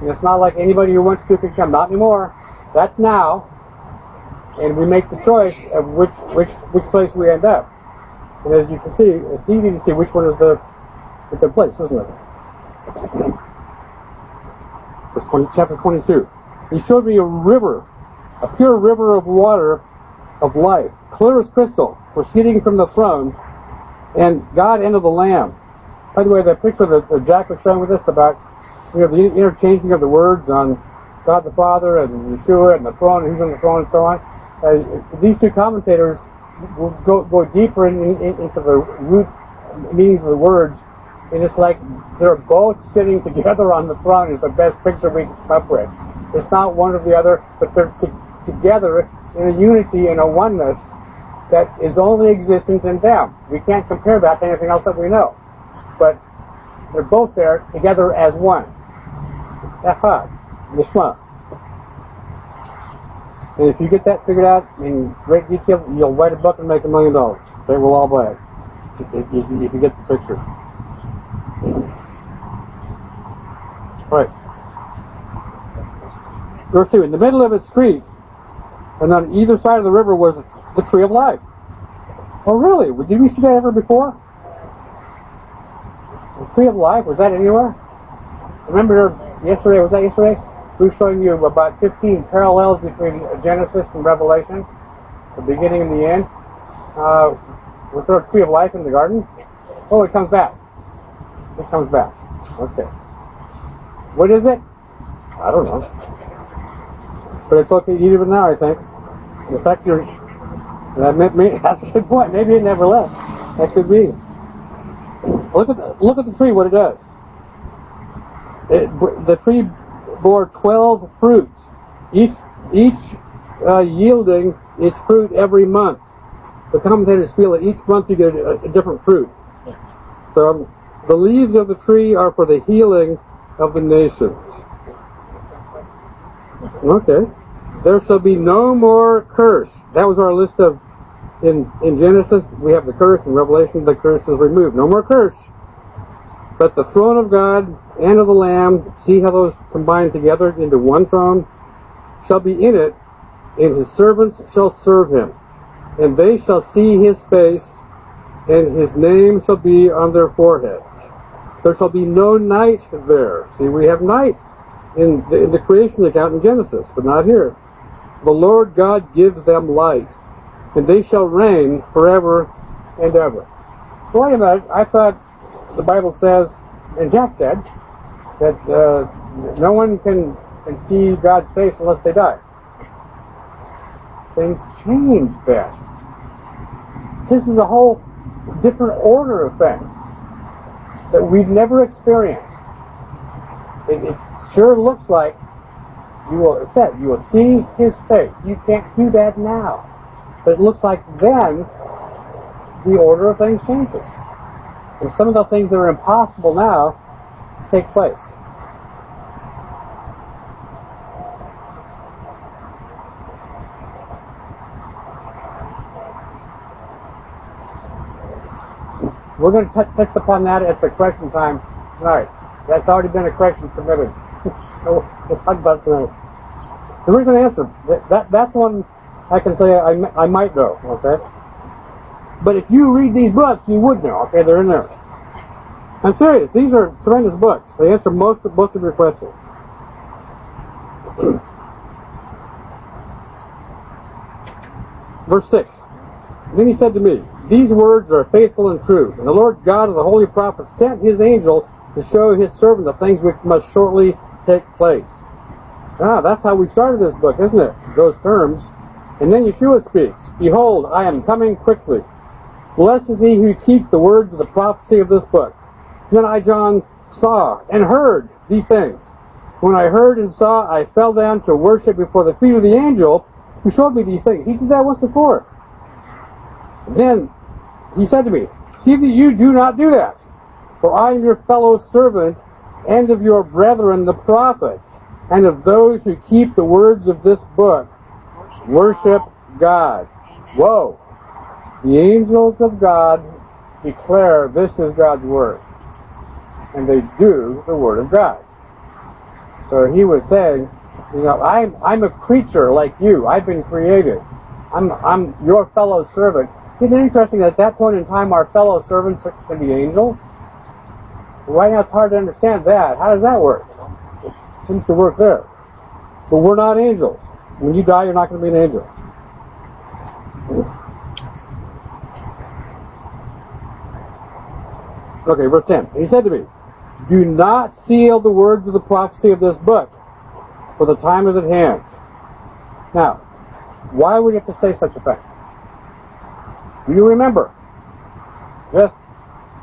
And it's not like anybody who wants to can come. Not anymore. That's now and we make the choice of which which which place we end up. And as you can see, it's easy to see which one is the the good place, isn't it? Verse 20, chapter 22. He showed me a river, a pure river of water of life, clear as crystal, proceeding from the throne, and God and of the Lamb. By the way, that picture that, Jack was showing with us about you know the interchanging of the words on God the Father and Yeshua and the throne, and who's on the throne, and so on uh, these two commentators go, go deeper in, in, into the root meanings of the words and it's like they're both sitting together on the throne is the best picture we can come up with. It's not one or the other, but they're t- together in a unity and a oneness that is only existent in them. We can't compare that to anything else that we know. But they're both there together as one. Echad, Nishma. And if you get that figured out in great detail, you'll write a book and make a million dollars. They will all buy it. If, if, if you get the picture. Right. Verse 2. In the middle of its street, and on either side of the river was the tree of life. Oh, really? Did we see that ever before? The tree of life, was that anywhere? Remember yesterday, was that yesterday? We were showing you about 15 parallels between Genesis and Revelation, the beginning and the end. Uh, was there a tree of life in the garden? Oh, it comes back. It comes back. Okay. What is it? I don't know. But it's okay to eat it now, I think. In fact, you're, that may, may, that's a good point. Maybe it never left. That could be. Look at the, look at the tree, what it does. It, the tree bore 12 fruits, each, each uh, yielding its fruit every month. The commentators feel that each month you get a, a different fruit. So um, the leaves of the tree are for the healing of the nations. Okay. There shall be no more curse. That was our list of, in, in Genesis, we have the curse. In Revelation, the curse is removed. No more curse. But the throne of God and of the Lamb, see how those combine together into one throne, shall be in it, and his servants shall serve him. And they shall see his face, and his name shall be on their foreheads. There shall be no night there. See, we have night in the, in the creation account in Genesis, but not here. The Lord God gives them light, and they shall reign forever and ever. So wait a minute, I thought the Bible says, and Jack said, that uh, no one can, can see God's face unless they die. Things change then. This is a whole different order of things that we've never experienced. It, it sure looks like you will, said, you will see his face. You can't do that now. But it looks like then the order of things changes. And some of the things that are impossible now take place. We're going to touch upon that at the question time tonight. That's already been a question submitted. so we'll talk about tonight. There is an answer. That, that, that's one I can say I, I might know, okay? But if you read these books, you would know, okay? They're in there. I'm serious. These are tremendous books. They answer most of, most of your questions. Verse 6. Then he said to me, These words are faithful and true. And the Lord God of the holy prophets sent his angel to show his servant the things which must shortly take place. Ah, that's how we started this book, isn't it? Those terms. And then Yeshua speaks, Behold, I am coming quickly. Blessed is he who keeps the words of the prophecy of this book. Then I, John, saw and heard these things. When I heard and saw, I fell down to worship before the feet of the angel who showed me these things. He did that once before. Then he said to me, See that you do not do that. For I am your fellow servant and of your brethren the prophets, and of those who keep the words of this book. Worship God. Whoa. The angels of God declare this is God's word. And they do the word of God. So he was saying, you know, I'm, I'm a creature like you. I've been created. I'm, I'm your fellow servant. Isn't it interesting that at that point in time our fellow servants can be angels? Right now it's hard to understand that. How does that work? It seems to work there. But we're not angels. When you die, you're not going to be an angel. Okay, verse 10. He said to me, Do not seal the words of the prophecy of this book, for the time is at hand. Now, why would you have to say such a thing? Do you remember? Just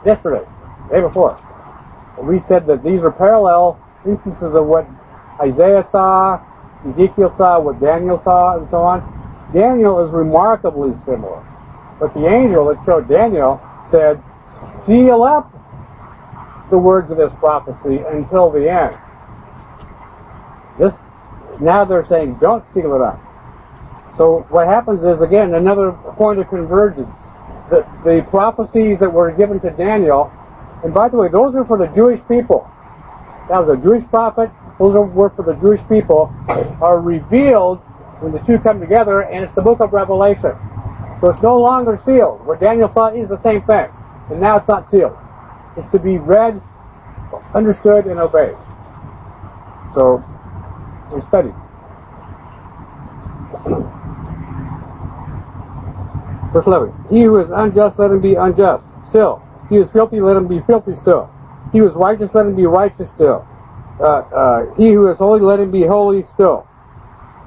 yesterday, day before, we said that these are parallel instances of what Isaiah saw, Ezekiel saw, what Daniel saw, and so on. Daniel is remarkably similar. But the angel that showed Daniel said, seal up the words of this prophecy until the end. This, now they're saying, don't seal it up. So what happens is, again, another point of convergence. The, the prophecies that were given to Daniel, and by the way, those are for the Jewish people. That was a Jewish prophet, those were for the Jewish people, are revealed when the two come together, and it's the book of Revelation. So it's no longer sealed. What Daniel saw is the same thing, and now it's not sealed. It's to be read, understood, and obeyed. So, we study. Verse 11. He who is unjust, let him be unjust still. He is filthy, let him be filthy still. He who is righteous, let him be righteous still. Uh, uh, he who is holy, let him be holy still.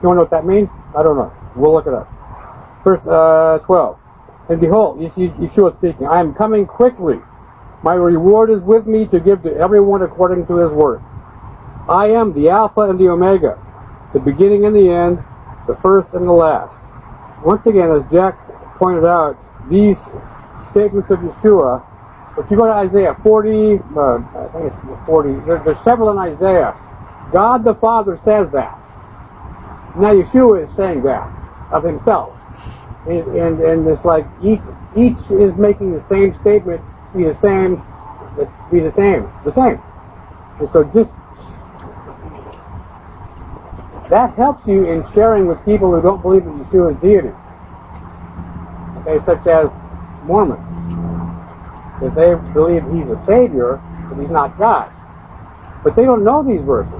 You want to know what that means? I don't know. We'll look it up. Verse uh, 12. And behold, Yeshua speaking, I am coming quickly. My reward is with me to give to everyone according to his work. I am the Alpha and the Omega, the beginning and the end, the first and the last. Once again, as Jack pointed out, these statements of Yeshua, if you go to Isaiah 40, uh, I think it's 40, there, there's several in Isaiah. God the Father says that. Now Yeshua is saying that of himself. And, and, and it's like each, each is making the same statement, be the same, be the same, the same. And so just, that helps you in sharing with people who don't believe Yeshua is deity okay, such as Mormons. That they believe he's a savior, but he's not God. But they don't know these verses.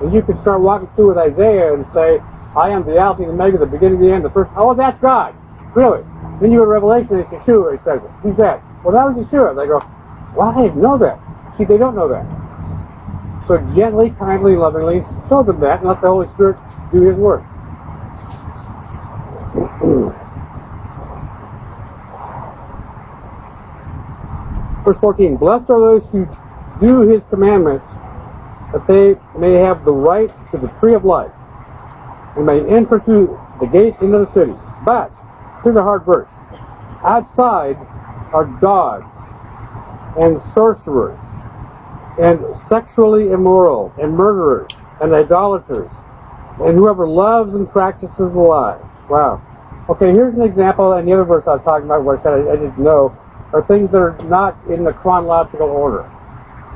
And you could start walking through with Isaiah and say, I am the Alpha and the Omega, the beginning and the end, the first. Oh, that's God. Really. Then you go to Revelation, it's Yeshua, he says it. Who's that? Well, that was Yeshua. They go, well, I didn't know that. See, they don't know that. So gently, kindly, lovingly show them that and let the Holy Spirit do his work. Verse 14, Blessed are those who do his commandments, that they may have the right to the tree of life, and may enter through the gates into the city. But, here's a hard verse. Outside are dogs, and sorcerers, and sexually immoral, and murderers, and idolaters, and whoever loves and practices the lie. Wow. Okay, here's an example, and the other verse I was talking about where I said I, I didn't know are things that are not in the chronological order.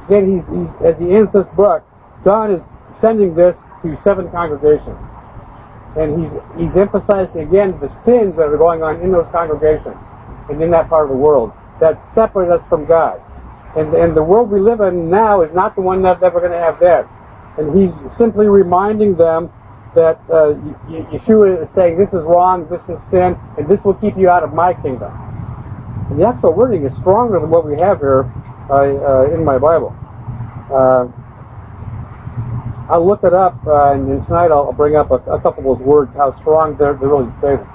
Again, he's, he's, as he ends this book, John is sending this to seven congregations. And he's, he's emphasizing again the sins that are going on in those congregations and in that part of the world that separate us from God. And, and the world we live in now is not the one that, we're going to have then. And he's simply reminding them that uh, Yeshua is saying this is wrong, this is sin, and this will keep you out of my kingdom. And the actual wording is stronger than what we have here uh, uh, in my Bible. Uh, I'll look it up, uh, and, and, tonight I'll bring up a, a, couple of those words, how strong they're, they're really stated.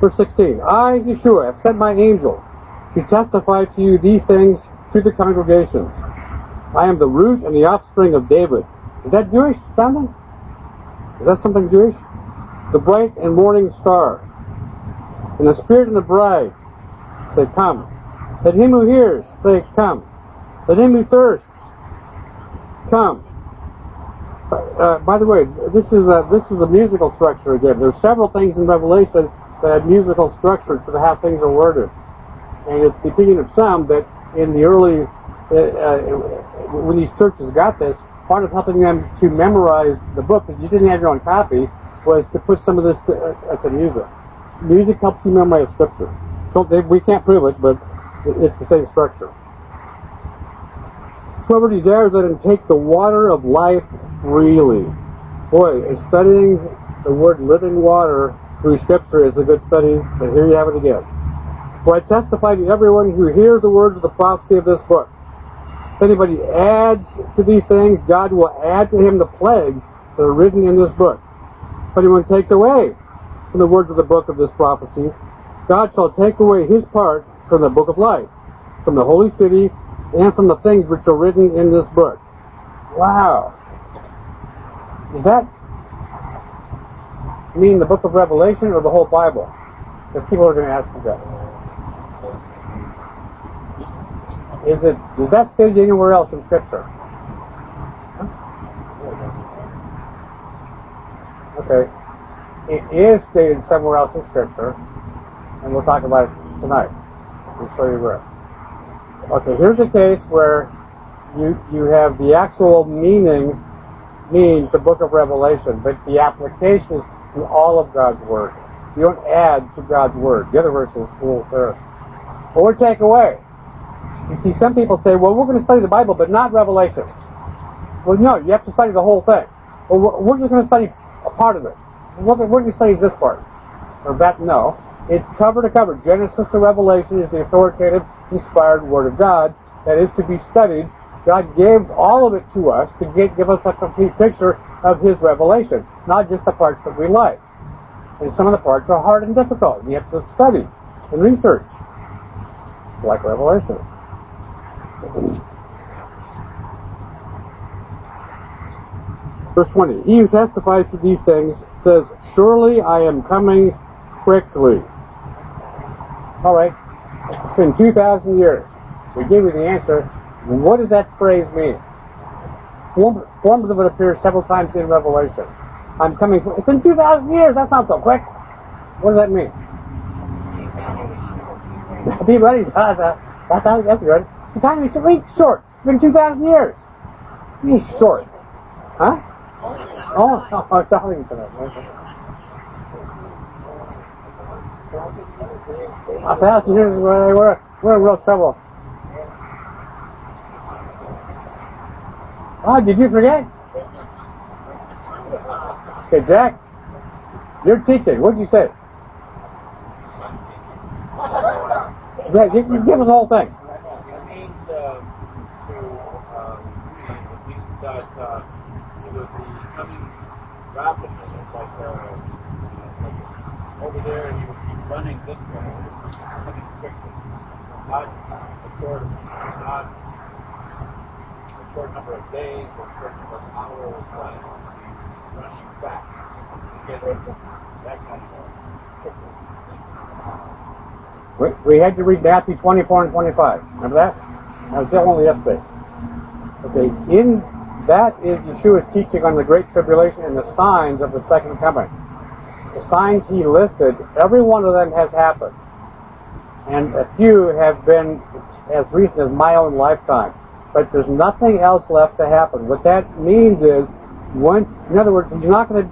Verse 16, I, Yeshua, have sent my angel to testify to you these things to the congregations. I am the root and the offspring of David. Is that Jewish sounding? Is that something Jewish? The bright and morning star. And the Spirit and the bride say, Come. Let him who hears say, Come. Let him who thirsts come. Uh, by the way, this is a this is a musical structure again. There's several things in Revelation that have musical structure to how things are worded, and it's the opinion of some that in the early uh, uh, when these churches got this, part of helping them to memorize the book because you didn't have your own copy was to put some of this to, uh, to music. Music helps you memorize scripture. So they, we can't prove it, but it's the same structure. Whoever desires, let him take the water of life freely. Boy, studying the word living water through scripture is a good study, but here you have it again. For I testify to everyone who hears the words of the prophecy of this book. If anybody adds to these things, God will add to him the plagues that are written in this book. If anyone takes away from the words of the book of this prophecy, God shall take away his part from the book of life, from the holy city, and from the things which are written in this book. Wow. Does that mean the book of Revelation or the whole Bible? Because people are going to ask me that. Is it, is that stated anywhere else in Scripture? Okay. It is stated somewhere else in Scripture, and we'll talk about it tonight. We'll show you where. Okay, here's a case where you you have the actual meaning means the book of Revelation, but the application is to all of God's word. You don't add to God's word. The other verse is full there. Or take away. You see, some people say, well, we're going to study the Bible, but not Revelation. Well, no, you have to study the whole thing. Well, we're just going to study part of it. We're going to study this part. Or that, no. It's cover to cover. Genesis to Revelation is the authoritative, inspired Word of God that is to be studied. God gave all of it to us to get, give us a complete picture of His revelation, not just the parts that we like. And some of the parts are hard and difficult. You have to study and research, like Revelation. Verse 20. He who testifies to these things says, Surely I am coming quickly. All right. It's been 2,000 years. We gave you the answer. What does that phrase mean? Forms of it appear several times in Revelation. I'm coming. It's been 2,000 years. That's not so quick. What does that mean? Be ready. That's, that's, good. The time is really short. It's been 2,000 years. He's short. Huh? Oh, no, I'm telling you for that. A thousand years, we're, we're, we're in real trouble. Oh, did you forget? Okay, Jack, you're teaching. What did you say? Give, give us the whole thing. It means uh, to, um, it means that uh, it would be coming rapidly. It's like, uh, like over there, and you would keep running this way, coming quickly. Not a short, not a short number of days or a short number of hours, but running fast. Get that kind of We, we had to read Matthew 24 and 25. Remember that? That was still only yesterday. Okay, in that is Yeshua's teaching on the Great Tribulation and the signs of the second coming. The signs he listed, every one of them has happened. And a few have been as recent as my own lifetime. But there's nothing else left to happen. What that means is, once, in other words, you're not going to,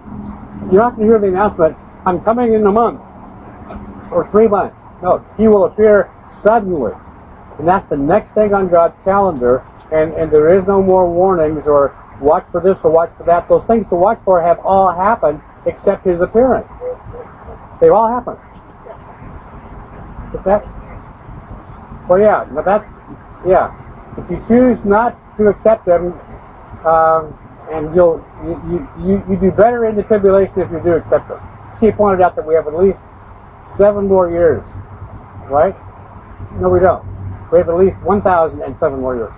you're not going to hear the announcement, I'm coming in a month or three months. No, he will appear suddenly. And that's the next thing on God's calendar. And, and there is no more warnings or watch for this or watch for that. Those things to watch for have all happened except his appearance. They've all happened. But that's, well, yeah, but that's, yeah. If you choose not to accept them, um, and you'll, you, you, you do better in the tribulation if you do accept them. She pointed out that we have at least seven more years right? No, we don't. We have at least 1,007 more years.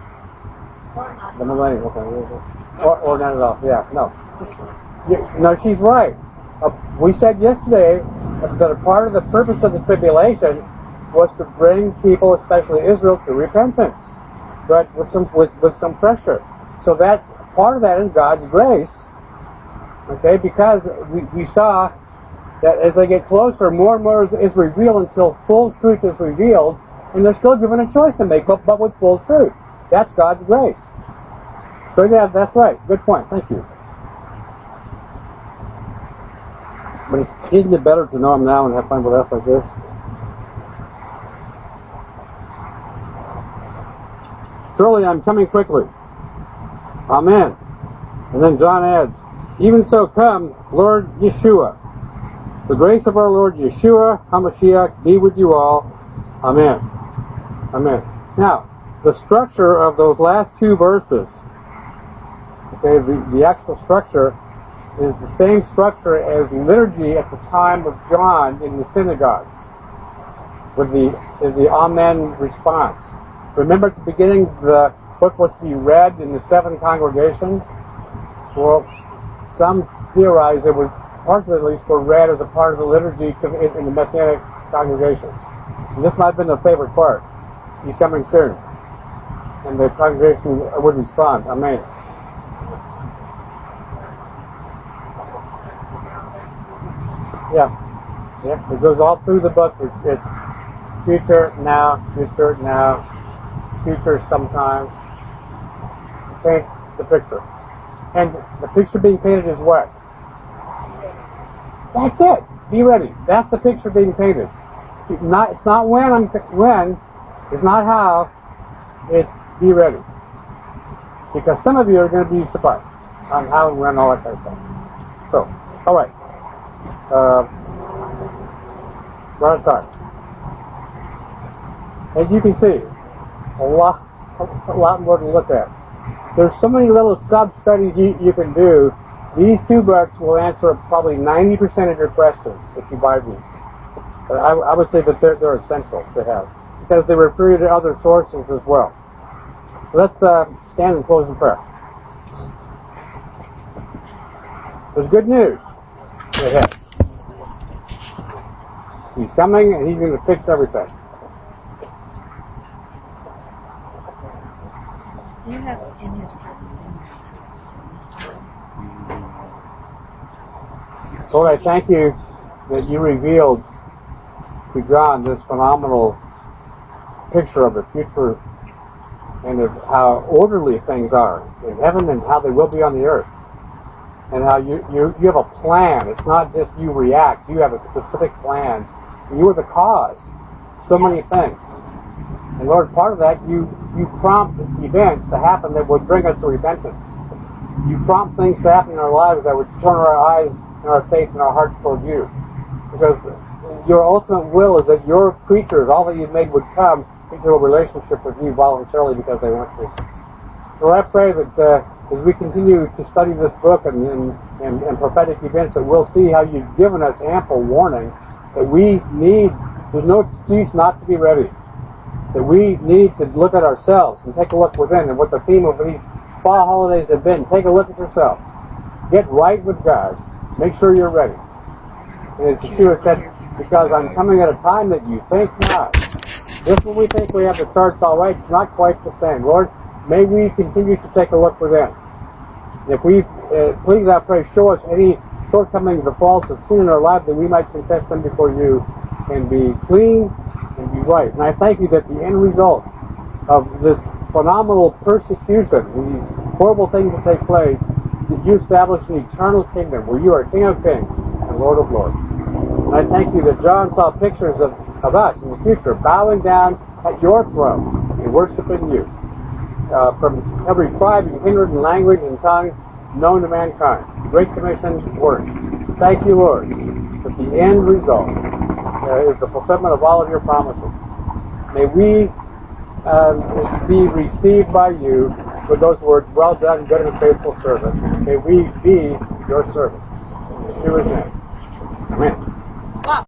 The millennium, okay. Or, or not at all, yeah, no. No, she's right. Uh, we said yesterday that a part of the purpose of the tribulation was to bring people, especially Israel, to repentance, but with some with, with some pressure. So that's part of that is God's grace. Okay, because we, we saw that as they get closer, more and more is, revealed until full truth is revealed, and they're still given a choice to make, but, but with full truth. That's God's grace. So yeah, that's right. Good point. Thank you. But isn't it better to know Him now and have fun with us like this? Surely I'm coming quickly. Amen. And then John adds, Even so come, Lord Yeshua. The grace of our Lord Yeshua HaMashiach be with you all. Amen. Amen. Now, the structure of those last two verses, okay, the, the actual structure is the same structure as liturgy at the time of John in the synagogues. with the the Amen response. Remember at the beginning the book was to be read in the seven congregations? Well, some theorize it was partially at least were read as a part of the liturgy in, the Messianic congregation. And this might have been the favorite part. He's coming soon. And the congregation would respond, Amen. Yeah. Yeah. It goes all through the book. It's, it's future, now, future, now, future sometime. Paint the picture. And the picture being painted is what? That's it. Be ready. That's the picture being painted. It's not, it's not when I'm, when, it's not how, it's be ready. Because some of you are going to be surprised on how and when all that kind of stuff. So, alright. Uh, time. As you can see, a lot, a lot more to look at. There's so many little sub-studies you, you can do. These two books will answer probably 90% of your questions if you buy these. I, I would say that they're, they're essential to have because they refer you to other sources as well. So let's uh, stand and close in prayer. There's good news ahead. He's coming and he's going to fix everything. Do you have in his presence in your story? Lord, I thank you that you revealed to John this phenomenal picture of the future and of how orderly things are in heaven and how they will be on the earth. And how you, you, you have a plan. It's not just you react. You have a specific plan. You are the cause. Of so many things. And Lord, part of that, you, you prompt events to happen that would bring us to repentance. You prompt things to happen in our lives that would turn our eyes and our faith and our hearts toward you. Because your ultimate will is that your creatures, all that you've made, would come into a relationship with you voluntarily because they want to. So I pray that uh, as we continue to study this book and, and, and, and prophetic events, that we'll see how you've given us ample warning that we need, there's no excuse not to be ready that we need to look at ourselves and take a look within and what the theme of these fall holidays have been. Take a look at yourself. Get right with God. Make sure you're ready. And as Yeshua said, because I'm coming at a time that you think not. Just when we think we have the charts all right, it's not quite the same. Lord, may we continue to take a look within. If we, uh, please, I pray, show us any shortcomings or faults of sin in our life that we might confess them before you and be clean and be right. And I thank you that the end result of this phenomenal persecution, these horrible things that take place, that you establish an eternal kingdom where you are King of Kings and Lord of Lords. And I thank you that John saw pictures of, of us in the future bowing down at your throne and worshiping you. Uh, from every tribe and kindred and language and tongue known to mankind. Great Commission work. Thank you, Lord, that the end result uh, is the fulfillment of all of your promises. May we um, be received by you with those words, well done, good and faithful servant. May we be your servants. In Yeshua's name. Amen.